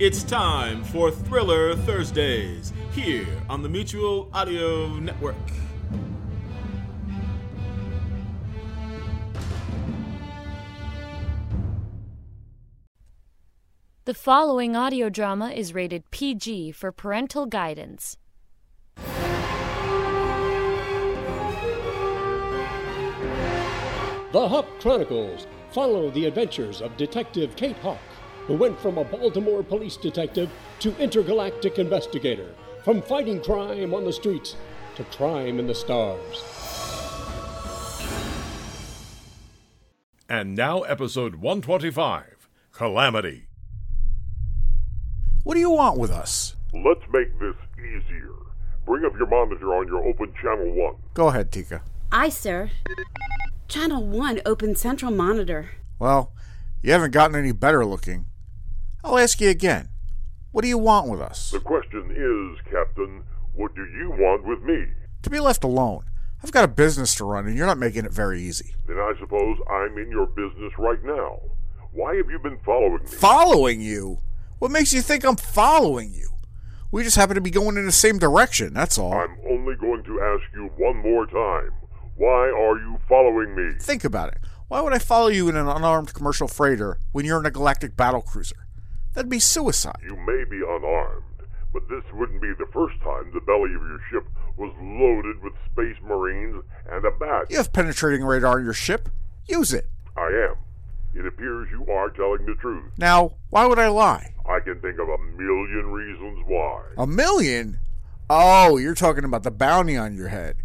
It's time for Thriller Thursdays here on the Mutual Audio Network. The following audio drama is rated PG for parental guidance. The Hawk Chronicles follow the adventures of Detective Kate Hawk, who went from a Baltimore police detective to intergalactic investigator, from fighting crime on the streets to crime in the stars. And now, episode 125 Calamity. What do you want with us? Let's make this easier. Bring up your monitor on your open channel 1. Go ahead, Tika. Aye, sir. Channel 1, open central monitor. Well, you haven't gotten any better looking. I'll ask you again. What do you want with us? The question is, Captain, what do you want with me? To be left alone. I've got a business to run, and you're not making it very easy. Then I suppose I'm in your business right now. Why have you been following me? Following you? What makes you think I'm following you? We just happen to be going in the same direction, that's all. I'm only going to ask you one more time. Why are you following me? Think about it. Why would I follow you in an unarmed commercial freighter when you're in a galactic battle cruiser? That'd be suicide. You may be unarmed, but this wouldn't be the first time the belly of your ship was loaded with space marines and a bat. You have penetrating radar on your ship. Use it. I am. It appears you are telling the truth. Now, why would I lie? I can think of a million reasons why. A million? Oh, you're talking about the bounty on your head.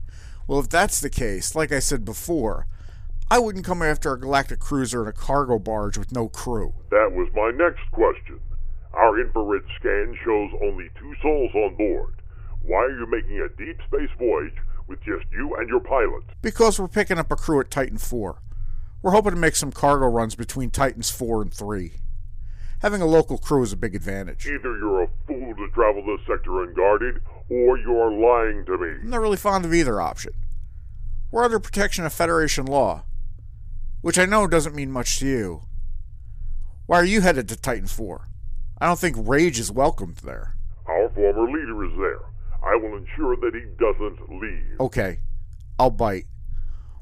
Well, if that's the case, like I said before, I wouldn't come after a galactic cruiser in a cargo barge with no crew. That was my next question. Our infrared scan shows only two souls on board. Why are you making a deep space voyage with just you and your pilot? Because we're picking up a crew at Titan 4. We're hoping to make some cargo runs between Titans 4 and 3. Having a local crew is a big advantage. Either you're a fool to travel this sector unguarded, or you're lying to me. I'm not really fond of either option. We're under protection of Federation law, which I know doesn't mean much to you. Why are you headed to Titan 4? I don't think Rage is welcomed there. Our former leader is there. I will ensure that he doesn't leave. Okay, I'll bite.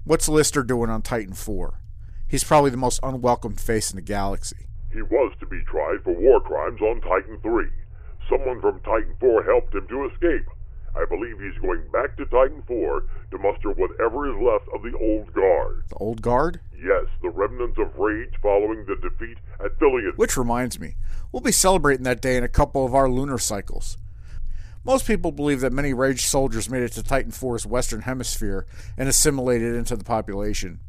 What's Lister doing on Titan 4? He's probably the most unwelcomed face in the galaxy. He was to be tried for war crimes on Titan 3. Someone from Titan 4 helped him to escape. I believe he's going back to Titan 4 to muster whatever is left of the old guard. The old guard? Yes, the remnants of rage following the defeat at Thilian. Which reminds me, we'll be celebrating that day in a couple of our lunar cycles. Most people believe that many Rage soldiers made it to Titan 4's western hemisphere and assimilated into the population.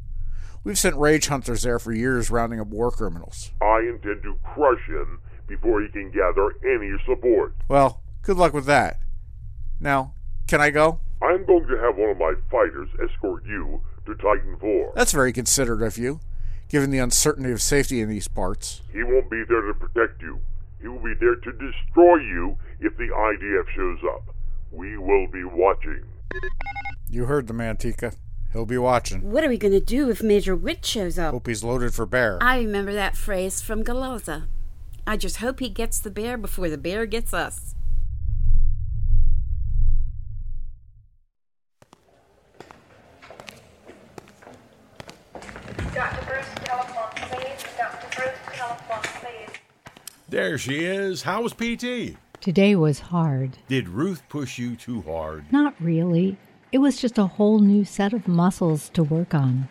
We've sent Rage hunters there for years rounding up war criminals. I intend to crush him before he can gather any support. Well, good luck with that. Now, can I go? I'm going to have one of my fighters escort you to Titan 4. That's very considerate of you, given the uncertainty of safety in these parts. He won't be there to protect you. He will be there to destroy you if the IDF shows up. We will be watching. You heard the man, Tika. He'll be watching. What are we going to do if Major Witt shows up? Hope he's loaded for bear. I remember that phrase from Galloza. I just hope he gets the bear before the bear gets us. Dr. Bruce, telephone, please. Dr. Bruce, telephone, please. There she is. How was PT? Today was hard. Did Ruth push you too hard? Not really. It was just a whole new set of muscles to work on.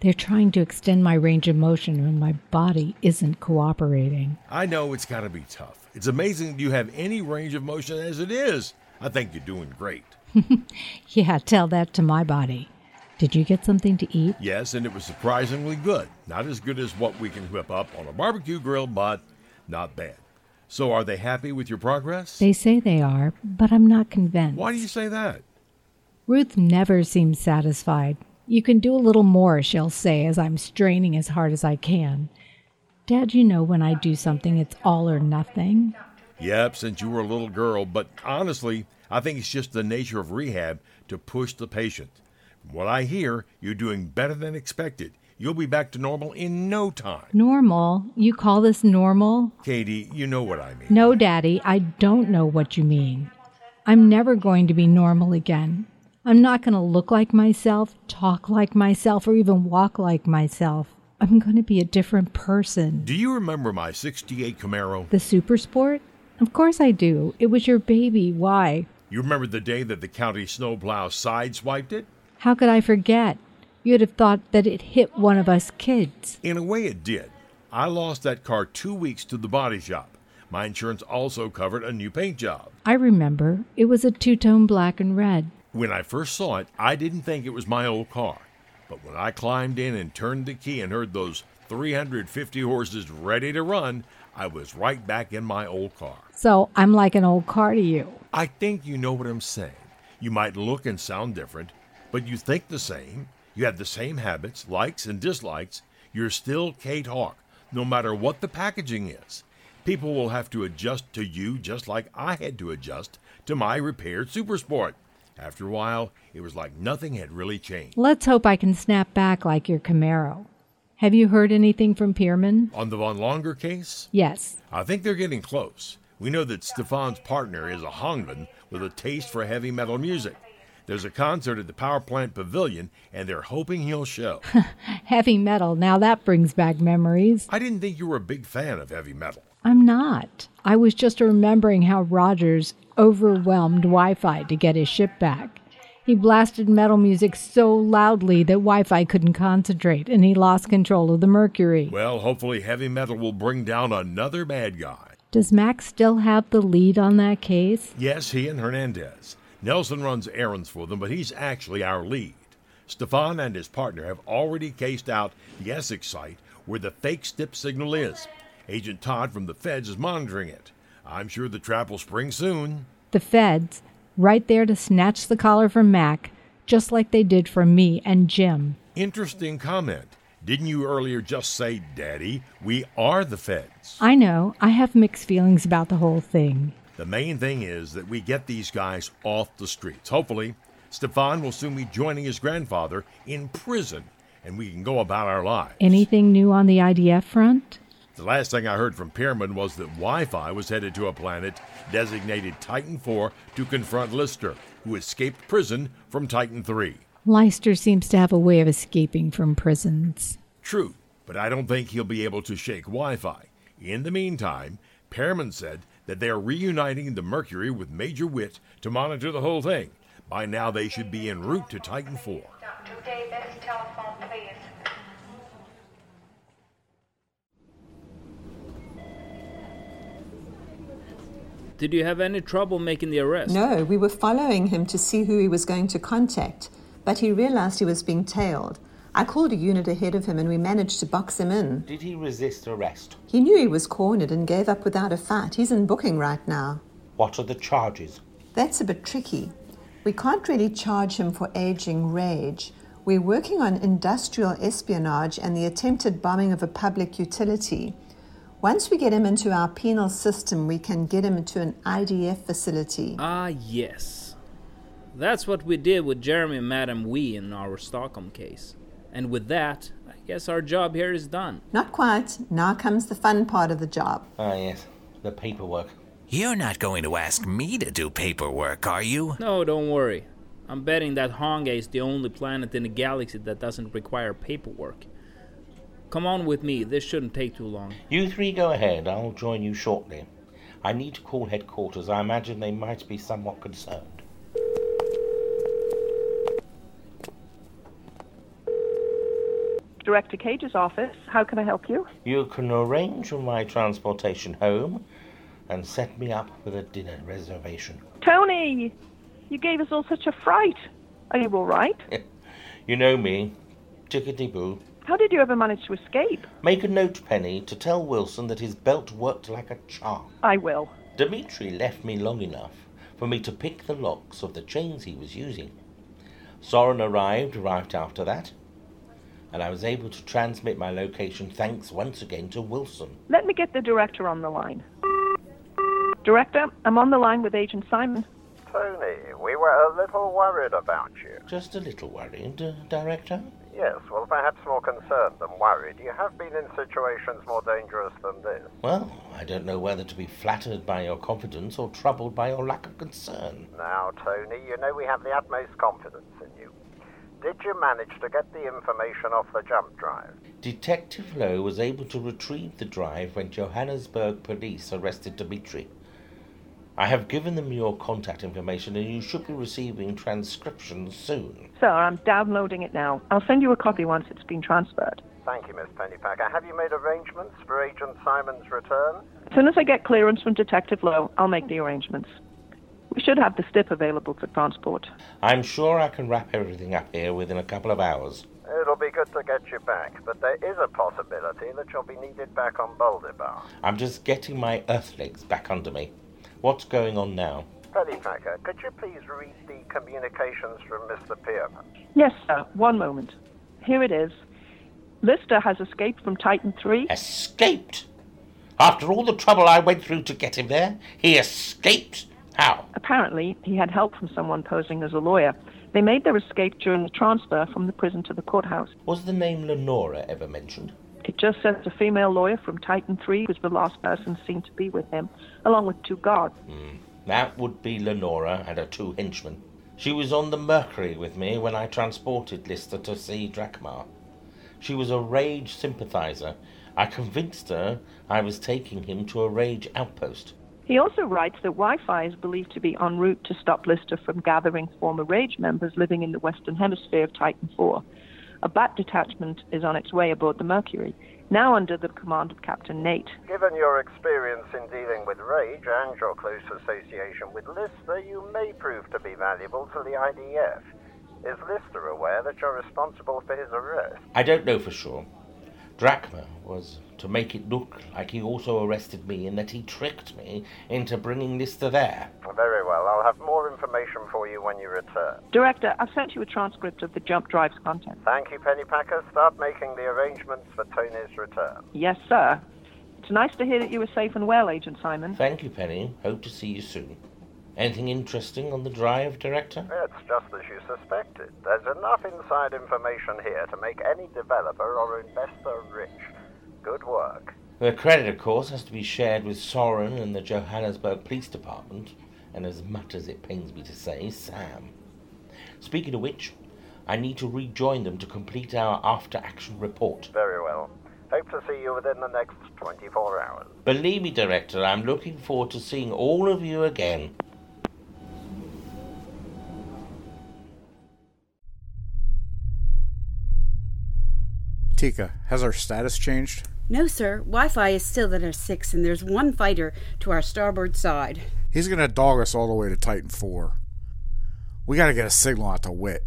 They're trying to extend my range of motion when my body isn't cooperating. I know it's got to be tough. It's amazing you have any range of motion as it is. I think you're doing great. Yeah, tell that to my body. Did you get something to eat? Yes, and it was surprisingly good. Not as good as what we can whip up on a barbecue grill, but not bad. So, are they happy with your progress? They say they are, but I'm not convinced. Why do you say that? Ruth never seems satisfied. You can do a little more, she'll say, as I'm straining as hard as I can. Dad, you know when I do something, it's all or nothing. Yep, since you were a little girl, but honestly, I think it's just the nature of rehab to push the patient. From what I hear, you're doing better than expected. You'll be back to normal in no time. Normal? You call this normal? Katie, you know what I mean. No, Daddy, I don't know what you mean. I'm never going to be normal again. I'm not going to look like myself, talk like myself, or even walk like myself. I'm going to be a different person. Do you remember my 68 Camaro? The Super Sport? Of course I do. It was your baby. Why? You remember the day that the county snowplow sideswiped it? How could I forget? You'd have thought that it hit one of us kids. In a way, it did. I lost that car two weeks to the body shop. My insurance also covered a new paint job. I remember. It was a two tone black and red. When I first saw it, I didn't think it was my old car. But when I climbed in and turned the key and heard those 350 horses ready to run, I was right back in my old car. So I'm like an old car to you. I think you know what I'm saying. You might look and sound different, but you think the same. You have the same habits, likes, and dislikes. You're still Kate Hawk, no matter what the packaging is. People will have to adjust to you just like I had to adjust to my repaired Supersport. After a while, it was like nothing had really changed. Let's hope I can snap back like your Camaro. Have you heard anything from Pierman? On the Von Langer case? Yes. I think they're getting close. We know that Stefan's partner is a Hongan with a taste for heavy metal music. There's a concert at the Power Plant Pavilion, and they're hoping he'll show. heavy metal, now that brings back memories. I didn't think you were a big fan of heavy metal. I'm not. I was just remembering how Rogers overwhelmed Wi Fi to get his ship back. He blasted metal music so loudly that Wi Fi couldn't concentrate, and he lost control of the Mercury. Well, hopefully, heavy metal will bring down another bad guy. Does Max still have the lead on that case? Yes, he and Hernandez. Nelson runs errands for them, but he's actually our lead. Stefan and his partner have already cased out the Essex site where the fake stip signal is. Agent Todd from the feds is monitoring it. I'm sure the trap will spring soon. The feds, right there to snatch the collar from Mac, just like they did from me and Jim. Interesting comment. Didn't you earlier just say, Daddy, we are the feds? I know. I have mixed feelings about the whole thing. The main thing is that we get these guys off the streets. Hopefully, Stefan will soon be joining his grandfather in prison and we can go about our lives. Anything new on the IDF front? The last thing I heard from Pierman was that Wi Fi was headed to a planet designated Titan 4 to confront Lister, who escaped prison from Titan 3. Lister seems to have a way of escaping from prisons. True, but I don't think he'll be able to shake Wi Fi. In the meantime, Pierman said that they are reuniting the Mercury with Major Witt to monitor the whole thing. By now, they should be en route to Titan 4. Dr. Davis, telephone, please. Did you have any trouble making the arrest? No, we were following him to see who he was going to contact, but he realized he was being tailed. I called a unit ahead of him and we managed to box him in. Did he resist arrest? He knew he was cornered and gave up without a fight. He's in booking right now. What are the charges? That's a bit tricky. We can't really charge him for aging rage. We're working on industrial espionage and the attempted bombing of a public utility. Once we get him into our penal system, we can get him into an IDF facility. Ah, yes. That's what we did with Jeremy and Madam Wee in our Stockholm case. And with that, I guess our job here is done. Not quite. Now comes the fun part of the job. Ah, yes. The paperwork. You're not going to ask me to do paperwork, are you? No, don't worry. I'm betting that Honga is the only planet in the galaxy that doesn't require paperwork. Come on with me, this shouldn't take too long. You three go ahead, I'll join you shortly. I need to call headquarters. I imagine they might be somewhat concerned. Director Cage's office. How can I help you? You can arrange for my transportation home and set me up with a dinner reservation. Tony! You gave us all such a fright. Are you all right? You know me. Tickety boo. How did you ever manage to escape? Make a note, Penny, to tell Wilson that his belt worked like a charm. I will. Dmitri left me long enough for me to pick the locks of the chains he was using. Soren arrived right after that, and I was able to transmit my location thanks once again to Wilson. Let me get the director on the line. Director, I'm on the line with Agent Simon. Tony, we were a little worried about you. Just a little worried, uh, Director? Yes, well, perhaps more concerned than worried. You have been in situations more dangerous than this. Well, I don't know whether to be flattered by your confidence or troubled by your lack of concern. Now, Tony, you know we have the utmost confidence in you. Did you manage to get the information off the jump drive? Detective Lowe was able to retrieve the drive when Johannesburg police arrested Dmitri. I have given them your contact information and you should be receiving transcriptions soon. Sir, I'm downloading it now. I'll send you a copy once it's been transferred. Thank you, Miss Pennypacker. Have you made arrangements for Agent Simon's return? As soon as I get clearance from Detective Lowe, I'll make the arrangements. We should have the STIP available for transport. I'm sure I can wrap everything up here within a couple of hours. It'll be good to get you back, but there is a possibility that you'll be needed back on Boldibar. I'm just getting my earth legs back under me. What's going on now? Pennypacker, could you please read the communications from Mr. Pierman? Yes, sir. One moment. Here it is. Lister has escaped from Titan 3. Escaped? After all the trouble I went through to get him there, he escaped? How? Apparently, he had help from someone posing as a lawyer. They made their escape during the transfer from the prison to the courthouse. Was the name Lenora ever mentioned? It just says a female lawyer from Titan 3 was the last person seen to be with him, along with two guards. Mm. That would be Lenora and her two henchmen. She was on the Mercury with me when I transported Lister to see Drakmar. She was a rage sympathizer. I convinced her I was taking him to a rage outpost. He also writes that Wi Fi is believed to be en route to stop Lister from gathering former Rage members living in the Western Hemisphere of Titan IV. A bat detachment is on its way aboard the Mercury, now under the command of Captain Nate. Given your experience in dealing with Rage and your close association with Lister, you may prove to be valuable to the IDF. Is Lister aware that you're responsible for his arrest? I don't know for sure. Drakmar was to make it look like he also arrested me and that he tricked me into bringing this to there. Very well. I'll have more information for you when you return. Director, I've sent you a transcript of the jump drive's content. Thank you, Pennypacker. Start making the arrangements for Tony's return. Yes, sir. It's nice to hear that you were safe and well, Agent Simon. Thank you, Penny. Hope to see you soon. Anything interesting on the drive, Director? It's just as you suspected. There's enough inside information here to make any developer or investor rich. Good work. The credit, of course, has to be shared with Soren and the Johannesburg Police Department, and as much as it pains me to say, Sam. Speaking of which, I need to rejoin them to complete our after action report. Very well. Hope to see you within the next 24 hours. Believe me, Director, I'm looking forward to seeing all of you again. Tika, has our status changed? No, sir. Wi Fi is still at our 6, and there's one fighter to our starboard side. He's gonna dog us all the way to Titan 4. We gotta get a signal out to Witt.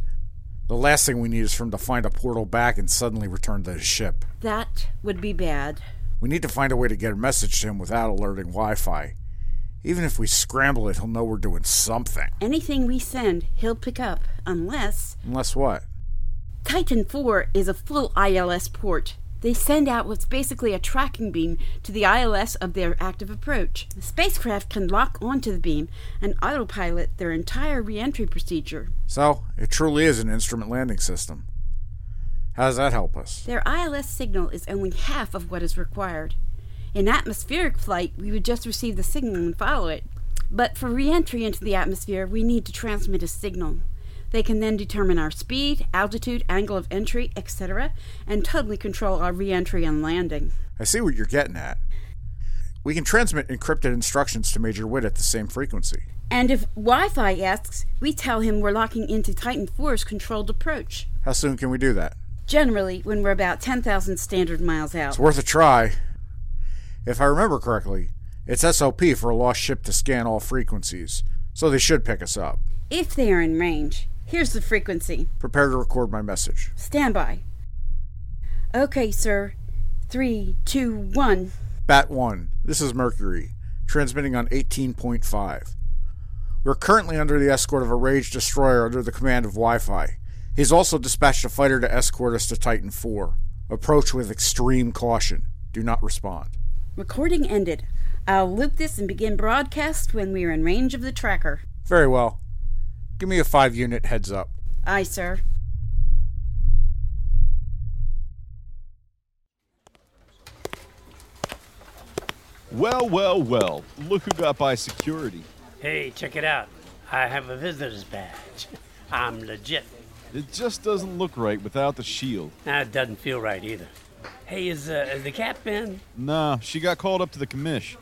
The last thing we need is for him to find a portal back and suddenly return to his ship. That would be bad. We need to find a way to get a message to him without alerting Wi Fi. Even if we scramble it, he'll know we're doing something. Anything we send, he'll pick up, unless. Unless what? Titan 4 is a full ILS port. They send out what's basically a tracking beam to the ILS of their active approach. The spacecraft can lock onto the beam and autopilot their entire reentry procedure. So, it truly is an instrument landing system. How does that help us? Their ILS signal is only half of what is required. In atmospheric flight, we would just receive the signal and follow it. But for reentry into the atmosphere, we need to transmit a signal. They can then determine our speed, altitude, angle of entry, etc., and totally control our reentry and landing. I see what you're getting at. We can transmit encrypted instructions to Major Witt at the same frequency. And if Wi Fi asks, we tell him we're locking into Titan 4's controlled approach. How soon can we do that? Generally, when we're about 10,000 standard miles out. It's worth a try. If I remember correctly, it's SOP for a lost ship to scan all frequencies, so they should pick us up. If they are in range. Here's the frequency. Prepare to record my message. Stand by. Okay, sir. Three, two, one. Bat 1, this is Mercury, transmitting on 18.5. We're currently under the escort of a Rage destroyer under the command of Wi Fi. He's also dispatched a fighter to escort us to Titan 4. Approach with extreme caution. Do not respond. Recording ended. I'll loop this and begin broadcast when we are in range of the tracker. Very well. Give me a 5 unit heads up. Aye, sir. Well, well, well. Look who got by security. Hey, check it out. I have a visitor's badge. I'm legit. It just doesn't look right without the shield. Nah, it doesn't feel right either. Hey, is, uh, is the cat in? Nah, she got called up to the commish.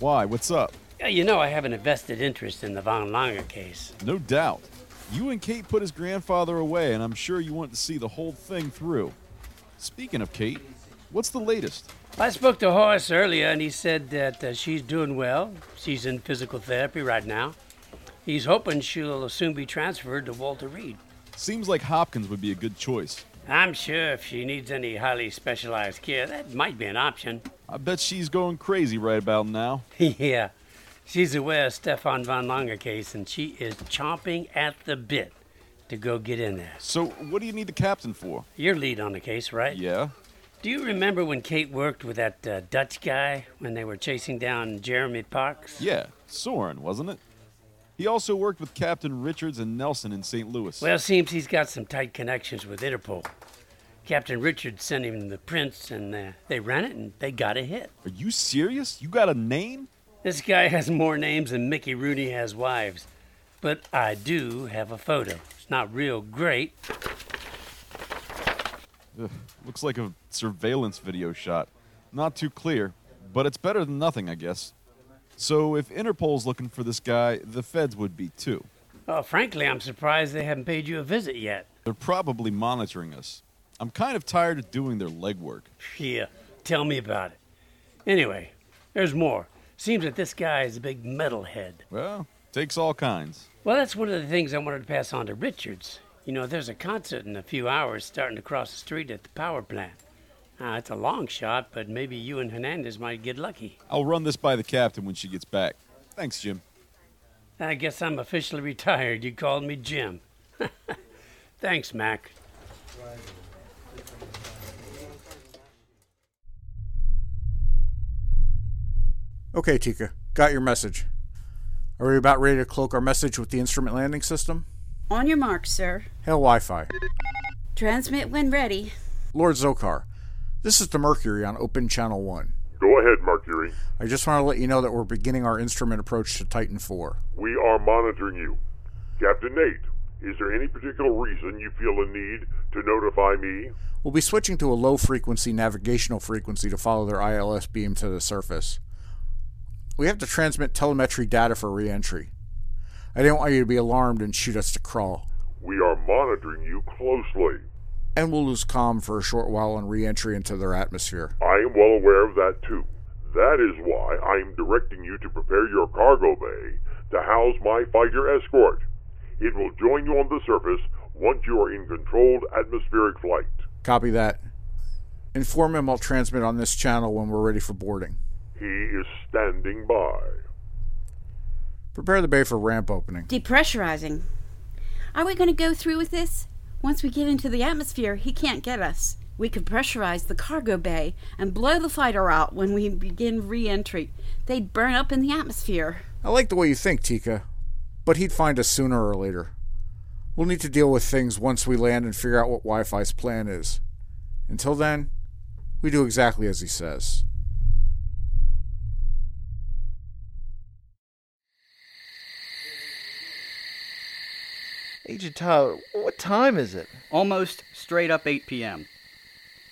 Why? What's up? Yeah, you know I have an invested interest in the Von Langer case. No doubt. You and Kate put his grandfather away, and I'm sure you want to see the whole thing through. Speaking of Kate, what's the latest? I spoke to Horace earlier, and he said that uh, she's doing well. She's in physical therapy right now. He's hoping she'll soon be transferred to Walter Reed. Seems like Hopkins would be a good choice. I'm sure if she needs any highly specialized care, that might be an option. I bet she's going crazy right about now. yeah. She's aware of Stefan von Lange case, and she is chomping at the bit to go get in there. So, what do you need the captain for? Your lead on the case, right? Yeah. Do you remember when Kate worked with that uh, Dutch guy when they were chasing down Jeremy Parks? Yeah, Soren, wasn't it? He also worked with Captain Richards and Nelson in St. Louis. Well, seems he's got some tight connections with Interpol. Captain Richards sent him the prints, and uh, they ran it, and they got a hit. Are you serious? You got a name? This guy has more names than Mickey Rooney has wives. But I do have a photo. It's not real great. Ugh, looks like a surveillance video shot. Not too clear, but it's better than nothing, I guess. So if Interpol's looking for this guy, the feds would be too. Well, frankly, I'm surprised they haven't paid you a visit yet. They're probably monitoring us. I'm kind of tired of doing their legwork. Yeah, tell me about it. Anyway, there's more. Seems that this guy is a big metalhead. Well, takes all kinds. Well, that's one of the things I wanted to pass on to Richards. You know, there's a concert in a few hours starting to cross the street at the power plant. Uh, it's a long shot, but maybe you and Hernandez might get lucky. I'll run this by the captain when she gets back. Thanks, Jim. I guess I'm officially retired. You called me Jim. Thanks, Mac. Okay, Tika, got your message. Are we about ready to cloak our message with the instrument landing system? On your mark, sir. Hail Wi Fi. Transmit when ready. Lord Zokar, this is the Mercury on Open Channel 1. Go ahead, Mercury. I just want to let you know that we're beginning our instrument approach to Titan 4. We are monitoring you. Captain Nate, is there any particular reason you feel a need to notify me? We'll be switching to a low frequency navigational frequency to follow their ILS beam to the surface. We have to transmit telemetry data for re entry. I didn't want you to be alarmed and shoot us to crawl. We are monitoring you closely. And we'll lose comm for a short while on re entry into their atmosphere. I am well aware of that too. That is why I am directing you to prepare your cargo bay to house my fighter escort. It will join you on the surface once you are in controlled atmospheric flight. Copy that. Inform him I'll transmit on this channel when we're ready for boarding. He is standing by. Prepare the bay for ramp opening. Depressurizing. Are we going to go through with this? Once we get into the atmosphere, he can't get us. We could pressurize the cargo bay and blow the fighter out when we begin re entry. They'd burn up in the atmosphere. I like the way you think, Tika, but he'd find us sooner or later. We'll need to deal with things once we land and figure out what Wi Fi's plan is. Until then, we do exactly as he says. Agent Tyler, what time is it? Almost straight up 8 p.m.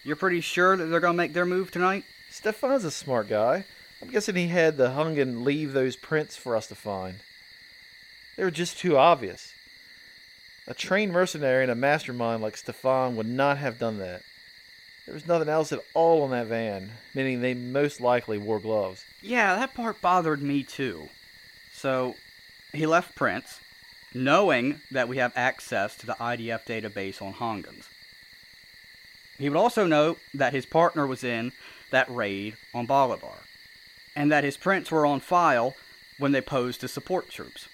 You're pretty sure that they're going to make their move tonight? Stefan's a smart guy. I'm guessing he had the Hongan leave those prints for us to find. They were just too obvious. A trained mercenary and a mastermind like Stefan would not have done that. There was nothing else at all on that van, meaning they most likely wore gloves. Yeah, that part bothered me too. So, he left prints, knowing that we have access to the IDF database on Hongans. He would also know that his partner was in that raid on Bolivar, and that his prints were on file when they posed as support troops.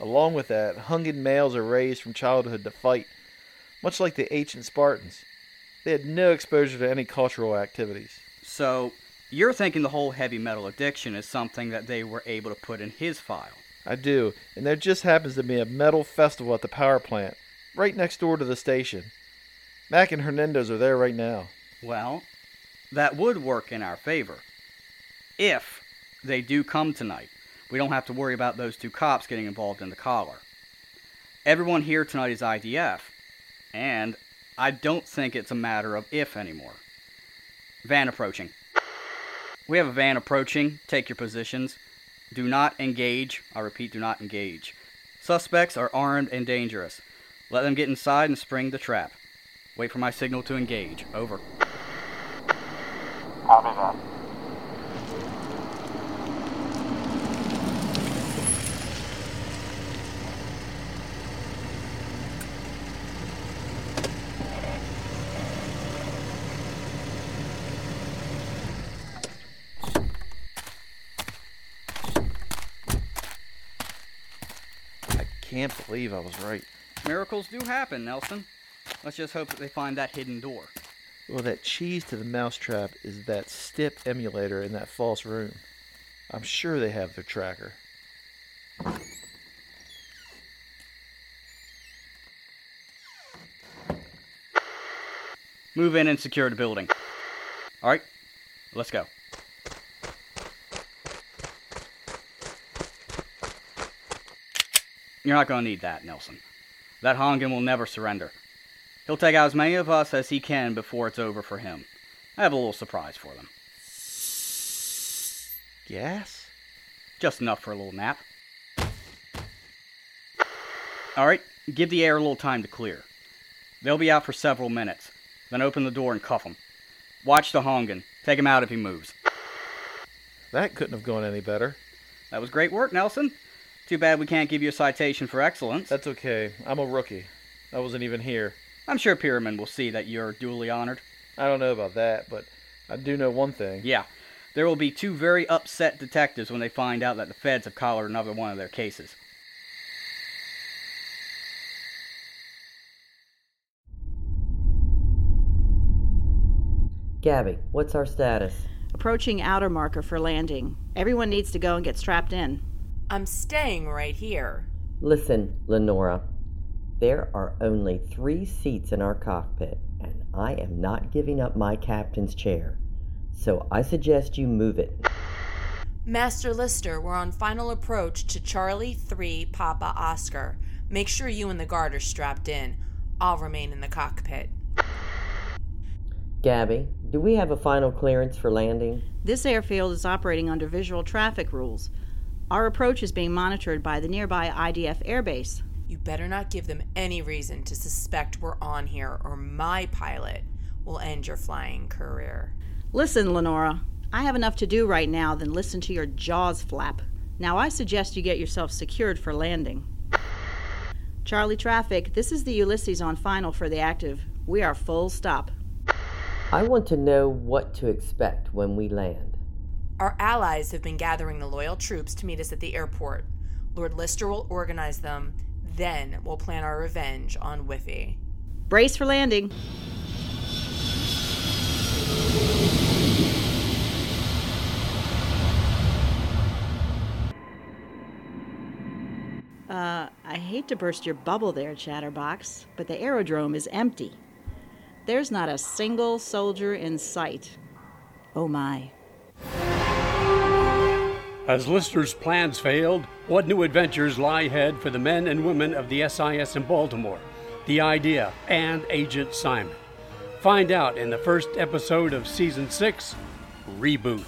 Along with that, Hongan males are raised from childhood to fight, much like the ancient Spartans. They had no exposure to any cultural activities. So, you're thinking the whole heavy metal addiction is something that they were able to put in his file. I do, and there just happens to be a metal festival at the power plant, right next door to the station. Mac and Hernandez are there right now. Well, that would work in our favor. If they do come tonight, we don't have to worry about those two cops getting involved in the collar. Everyone here tonight is IDF, and I don't think it's a matter of if anymore. Van approaching. We have a van approaching. Take your positions. Do not engage. I repeat, do not engage. Suspects are armed and dangerous. Let them get inside and spring the trap. Wait for my signal to engage. Over. Copy that. I can't believe I was right. Miracles do happen, Nelson. Let's just hope that they find that hidden door. Well, that cheese to the mousetrap is that STIP emulator in that false room. I'm sure they have their tracker. Move in and secure the building. All right, let's go. You're not going to need that, Nelson. That Hongan will never surrender. He'll take out as many of us as he can before it's over for him. I have a little surprise for them. Yes? Just enough for a little nap. All right, give the air a little time to clear. They'll be out for several minutes. Then open the door and cuff him. Watch the Hongan. Take him out if he moves. That couldn't have gone any better. That was great work, Nelson. Too bad we can't give you a citation for excellence. That's okay. I'm a rookie. I wasn't even here. I'm sure Pierman will see that you're duly honored. I don't know about that, but I do know one thing. Yeah, there will be two very upset detectives when they find out that the feds have collared another one of their cases. Gabby, what's our status? Approaching outer marker for landing. Everyone needs to go and get strapped in. I'm staying right here. Listen, Lenora. There are only three seats in our cockpit, and I am not giving up my captain's chair. So I suggest you move it. Master Lister, we're on final approach to Charlie 3 Papa Oscar. Make sure you and the guard are strapped in. I'll remain in the cockpit. Gabby, do we have a final clearance for landing? This airfield is operating under visual traffic rules. Our approach is being monitored by the nearby IDF airbase. You better not give them any reason to suspect we're on here, or my pilot will end your flying career. Listen, Lenora, I have enough to do right now than listen to your jaws flap. Now I suggest you get yourself secured for landing. Charlie Traffic, this is the Ulysses on final for the active. We are full stop. I want to know what to expect when we land. Our allies have been gathering the loyal troops to meet us at the airport. Lord Lister will organize them, then we'll plan our revenge on Whiffy. Brace for landing. Uh, I hate to burst your bubble there, Chatterbox, but the aerodrome is empty. There's not a single soldier in sight. Oh my. As Lister's plans failed, what new adventures lie ahead for the men and women of the SIS in Baltimore, the idea, and Agent Simon? Find out in the first episode of Season 6 Reboot.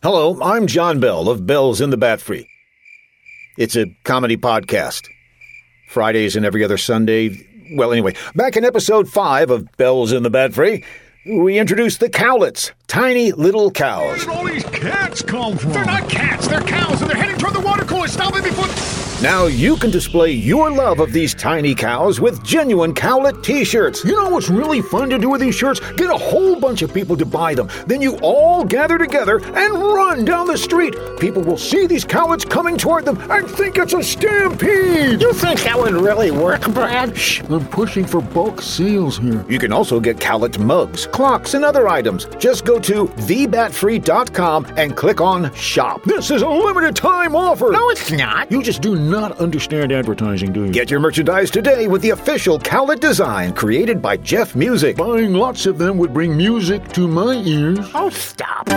Hello, I'm John Bell of Bells in the Bat Free. It's a comedy podcast. Fridays and every other Sunday. Well, anyway, back in episode 5 of Bells in the Bat Free, we introduce the cowlets, tiny little cows. Where did all these cats come from? They're not cats, they're cows, and they're heading toward the water cooler. Stop it before. Now you can display your love of these tiny cows with genuine cowlet t-shirts. You know what's really fun to do with these shirts? Get a whole bunch of people to buy them. Then you all gather together and run down the street. People will see these cowlets coming toward them and think it's a stampede. You think that would really work, Brad? Shh, I'm pushing for bulk sales here. You can also get cowlet mugs, clocks, and other items. Just go to thebatfree.com and click on shop. This is a limited time offer. No, it's not. You just do not understand advertising, do you? Get your merchandise today with the official cowlet design created by Jeff Music. Buying lots of them would bring music to my ears. Oh, stop.